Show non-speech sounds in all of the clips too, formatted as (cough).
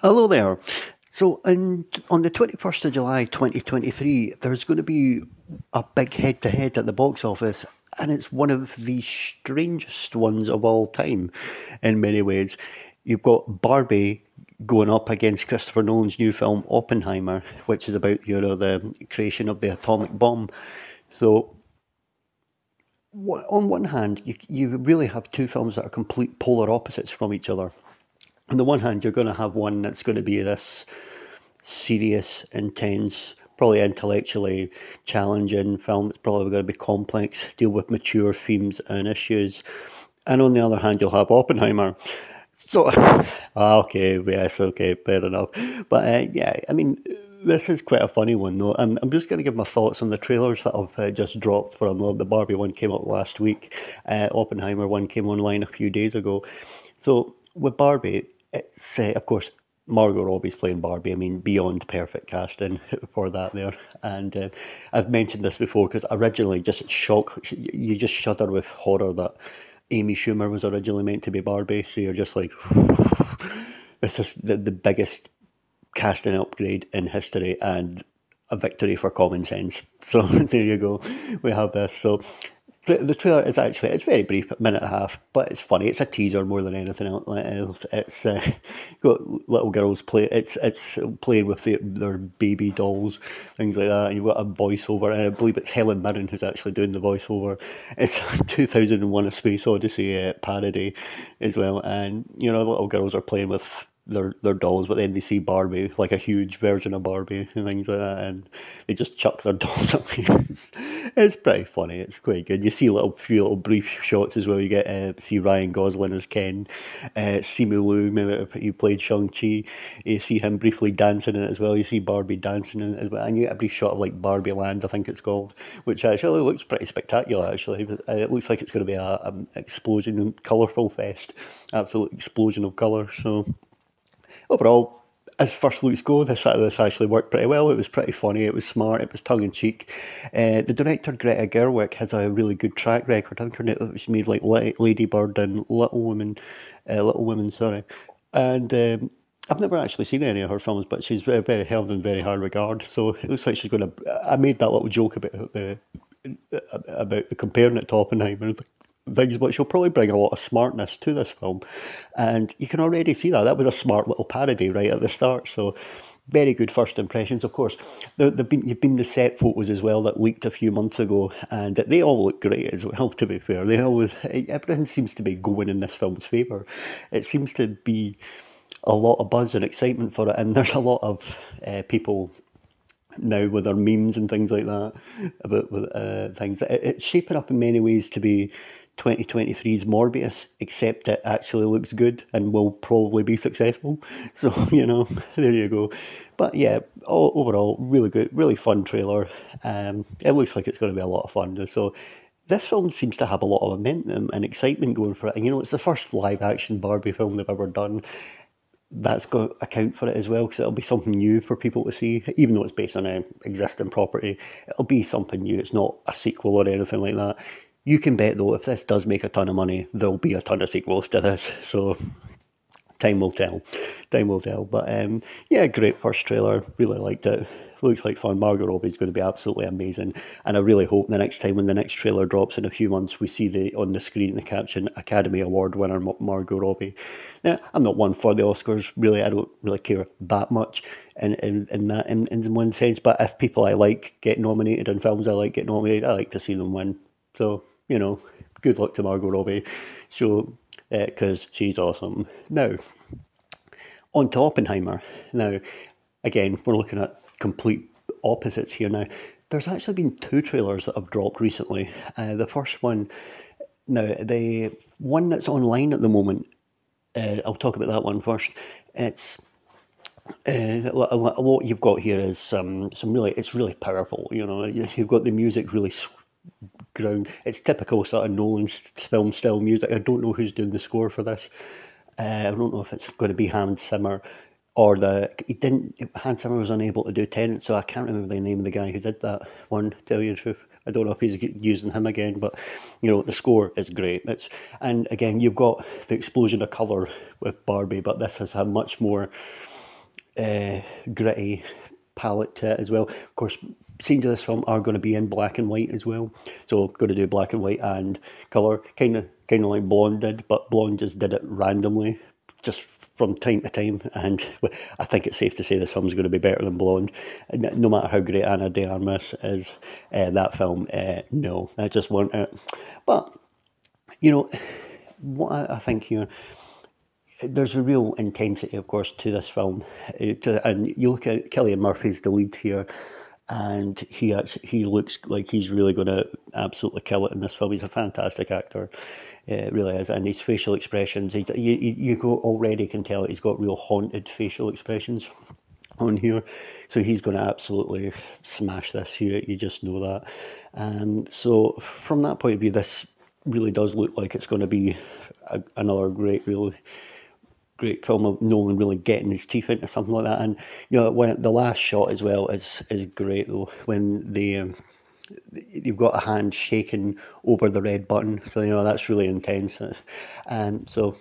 Hello there. So, in, on the 21st of July 2023, there's going to be a big head to head at the box office, and it's one of the strangest ones of all time in many ways. You've got Barbie going up against Christopher Nolan's new film Oppenheimer, which is about you know the creation of the atomic bomb. So, on one hand, you you really have two films that are complete polar opposites from each other. On the one hand, you're going to have one that's going to be this serious, intense, probably intellectually challenging film. It's probably going to be complex, deal with mature themes and issues. And on the other hand, you'll have Oppenheimer, so, (laughs) ah, okay, yes, okay, fair enough. But uh, yeah, I mean, this is quite a funny one, though. I'm, I'm just going to give my thoughts on the trailers that I've uh, just dropped for them. The Barbie one came out last week, uh, Oppenheimer one came online a few days ago. So, with Barbie, it's, uh, of course, Margot Robbie's playing Barbie. I mean, beyond perfect casting (laughs) for that there. And uh, I've mentioned this before because originally, just shock, you just shudder with horror that Amy Schumer was originally meant to be Barbie, so you're just like, (sighs) this is the, the biggest casting upgrade in history and a victory for common sense. (laughs) So there you go, we have this. So the trailer is actually it's very brief, a minute and a half, but it's funny. It's a teaser more than anything else. It's uh, (laughs) got little girls play. It's it's playing with the, their baby dolls, things like that. And you've got a voiceover, and I believe it's Helen Mirren who's actually doing the voiceover. It's 2001: (laughs) A Space Odyssey uh, parody as well, and you know little girls are playing with their their dolls, but then they see Barbie, like a huge version of Barbie and things like that, and they just chuck their (laughs) dolls up. It's, it's pretty funny. It's quite good. You see little few little brief shots as well. You get uh, see Ryan Gosling as Ken, uh, Simu Liu, maybe he played Shang Chi. You see him briefly dancing in it as well. You see Barbie dancing in it as well, and you get a brief shot of like Barbie Land, I think it's called, which actually looks pretty spectacular. Actually, uh, it looks like it's going to be a, a explosion, colourful fest, absolute explosion of colour. So overall, as first looks go, this, this actually worked pretty well. It was pretty funny. It was smart. It was tongue in cheek. Uh, the director Greta Gerwig has a really good track record. I think she made like Lady Bird and Little Women, uh, Little Women, sorry. And um, I've never actually seen any of her films, but she's very, very held in very high regard. So it looks like she's going to. I made that little joke about the about the comparing it to Oppenheimer things, but she'll probably bring a lot of smartness to this film. And you can already see that. That was a smart little parody right at the start. So very good first impressions. Of course, there, have been you've been the set photos as well that leaked a few months ago, and they all look great as well. To be fair, they always (laughs) everything seems to be going in this film's favour. It seems to be a lot of buzz and excitement for it, and (laughs) there's a lot of uh, people now with their memes and things like that about uh, things. It, it's shaping up in many ways to be 2023's Morbius, except it actually looks good and will probably be successful. (laughs) So, you know, (laughs) there you go. But yeah, all, overall, really good, really fun trailer. Um, it looks like it's going to be a lot of fun. So, this film seems to have a lot of momentum and excitement going for it. And you know, it's the first live action Barbie film they've ever done. That's going to account for it as well because it'll be something new for people to see, even though it's based on an existing property. It'll be something new. It's not a sequel or anything like that. You can bet though, if this does make a ton of money, there'll be a ton of sequels to this. (laughs) So time will tell. Time will tell. But um, yeah, great first trailer. Really liked it. Looks like fun. Margot Robbie's going to be absolutely amazing, and I really hope the next time when the next trailer drops in a few months, we see the on the screen the caption Academy Award winner Margot Robbie. Now, I'm not one for the Oscars. Really, I don't really care that much in in, in that in, in one sense. But if people I like get nominated in films I like get nominated, I like to see them win. So you know, good luck to Margot Robbie. So, because uh, she's awesome. Now, on to Oppenheimer. Now, again, we're looking at complete opposites here now. There's actually been two trailers that have dropped recently. Uh, the first one, now, the one that's online at the moment, uh, I'll talk about that one first. It's uh, what you've got here is um, some really, it's really powerful. You know, you've got the music really ground. It's typical sort of Nolan film style music. I don't know who's doing the score for this. Uh, I don't know if it's going to be Hans Zimmer or the he didn't Hans Zimmer was unable to do Tenet, so I can't remember the name of the guy who did that one. Tell you the truth, I don't know if he's using him again, but you know the score is great. It's and again you've got the explosion of color with Barbie, but this has a much more uh, gritty palette to it as well. Of course, scenes of this film are going to be in black and white as well. So going to do black and white and colour, kind of kind of like Blonde did, but Blonde just did it randomly, just from time to time. And (laughs) I think it's safe to say this film is going to be better than Blonde, no matter how great Ana de Armas is. Uh, that film, uh, no, I just want it. But you know what I, I think here there's a real intensity, of course, to this film. And you look at Cillian Murphy's the lead here, and he actually, he looks like he's really going to absolutely kill it in this film. He's a fantastic actor, it really is. And his facial expressions, he, you you already can tell he's got real haunted facial expressions on here, so he's going to absolutely smash this. here. you just know that. Um, so from that point of view, this really does look like it's going to be a, another great, really great film of Nolan really getting his teeth into something like that. And you know, when the last shot as well is is great though. When the um, you've got a hand shaking over the red button, so you know that's really intense. And so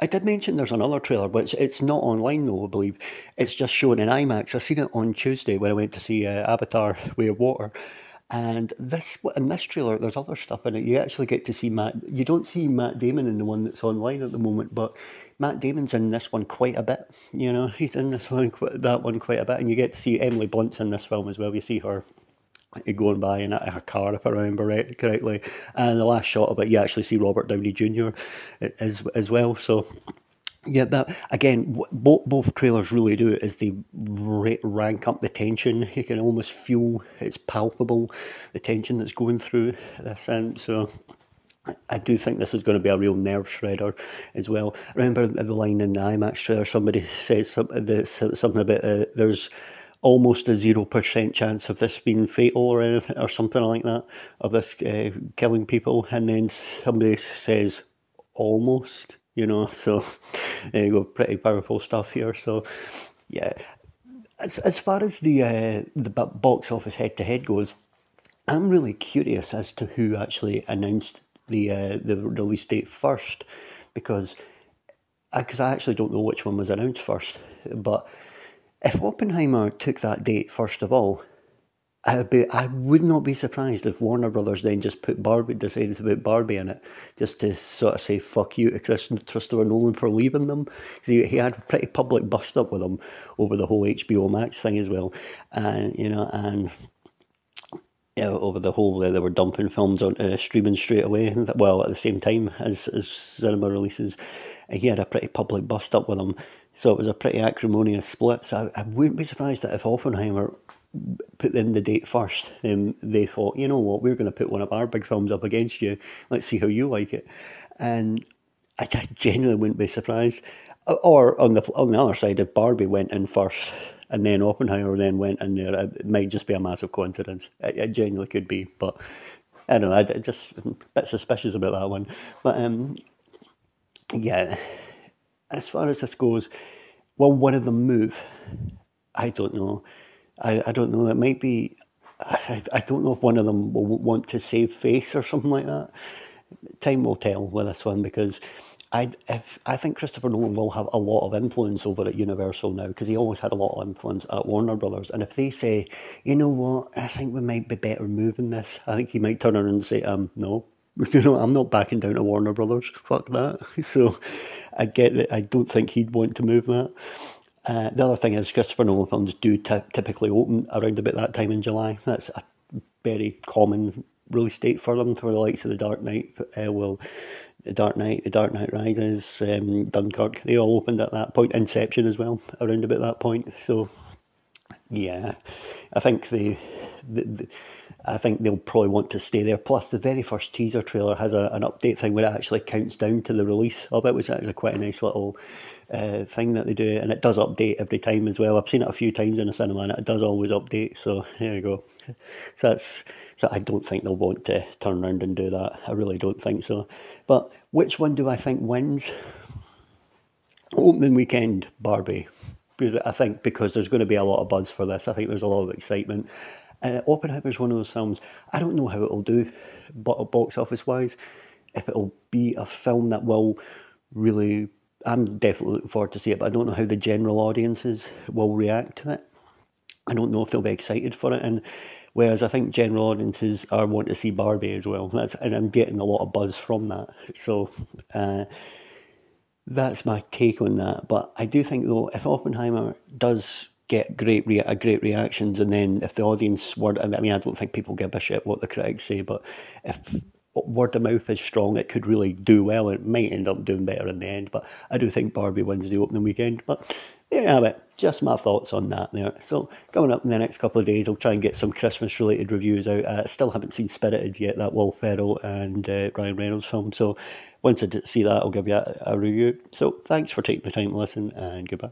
I did mention there's another trailer, but it's, it's not online though. I believe it's just shown in IMAX. I seen it on Tuesday when I went to see uh, Avatar: Way of Water. And this in this trailer, there's other stuff in it. You actually get to see Matt. You don't see Matt Damon in the one that's online at the moment, but Matt Damon's in this one quite a bit. You know, (laughs) he's in this one, that one quite a bit, and you get to see Emily Blunt's in this film as well. You see her going by in her car, if I remember right, correctly. And the last shot of it, you actually see Robert Downey Jr. as as well. So. Yeah, that again, both both trailers really do is they rank up the tension. You can almost feel it's palpable, the tension that's going through this, and so I do think this is going to be a real nerve shredder as well. Remember the line in the IMAX trailer, somebody says something about uh, there's almost a zero percent chance of this being fatal or anything, or something like that, of this uh, killing people, and then somebody says almost, you know. So you go, pretty powerful stuff here. So yeah, as as far as the uh, the box office head to head goes. I'm really curious as to who actually announced the uh, the release date first because because I, I actually don't know which one was announced first. But if Oppenheimer took that date first of all, I would be I would not be surprised if Warner Brothers then just put Barbie decided to put Barbie in it just to sort of say fuck you to Chris Christopher Nolan for leaving them. He, he had a pretty public bust up with him over the whole HBO Max thing as well, and you know and over the whole, uh, they were dumping films on uh, streaming straight away. Well, at the same time as, as cinema releases, he had a pretty public bust up with them. So it was a pretty acrimonious split. So I, I wouldn't be surprised that if Oppenheimer put in the date first, um, they thought, you know what, we're going to put one of our big films up against you. Let's see how you like it. And I, I genuinely wouldn't be surprised. Or on the on the other side, if Barbie went in first, and then Oppenheimer then went in there. It might just be a massive coincidence. It, it genuinely could be, but I don't know. I just a bit suspicious about that one. But um, yeah, as far as this goes, will one of them move? I don't know. I, I don't know. It might be. I, I don't know if one of them will want to save face or something like that. Time will tell with this one because I if I think Christopher Nolan will have a lot of influence over at Universal now because he always had a lot of influence at Warner Brothers. And if they say, you know what, I think we might be better moving this, I think he might turn around and say, um, no, (laughs) you know, I'm not backing down to Warner Brothers. Fuck that. (laughs) So I get that. I don't think he'd want to move that. Uh, the other thing is Christopher films do t- typically open around about that time in July. That's a very common release date for them for the likes of the Dark Knight. Uh, will the Dark Knight, The Dark Knight Rises, um, Dunkirk, they all opened at that point. Inception as well, around about that point. So, yeah, I think the, the, the I think they'll probably want to stay there. Plus, the very first teaser trailer has a, an update thing where it actually counts down to the release of it, which is actually quite a nice little uh, thing that they do, and it does update every time as well. I've seen it a few times in the cinema, and it does always update. So there you go. So that's so I don't think they'll want to turn around and do that. I really don't think so. But which one do I think wins? Opening weekend, Barbie. I think because there's going to be a lot of buzz for this. I think there's a lot of excitement. Uh, Oppenheimer is one of those films. I don't know how it'll do, but box office wise, if it'll be a film that will really I'm definitely looking forward to see it, but I don't know how the general audiences will react to it. I don't know if they'll be excited for it, and whereas I think general audiences are wanting to see Barbie as well. That's and I'm getting a lot of buzz from that. So. Uh, that's my take on that. But I do think though, if Oppenheimer does get great rea- great reactions, and then if the audience word, I mean, I don't think people give a shit what the critics say, but if word of mouth is strong, it could really do well. It might end up doing better in the end, but I do think Barbie wins the opening weekend. But there you have it. Just my thoughts on that there. So coming up in the next couple of days, I'll try and get some Christmas related reviews out. I uh, still haven't seen Spirited yet, that Will Ferrell and uh, Ryan Reynolds film. So once I see that, I'll give you a, a review. So thanks for taking the time to listen and goodbye.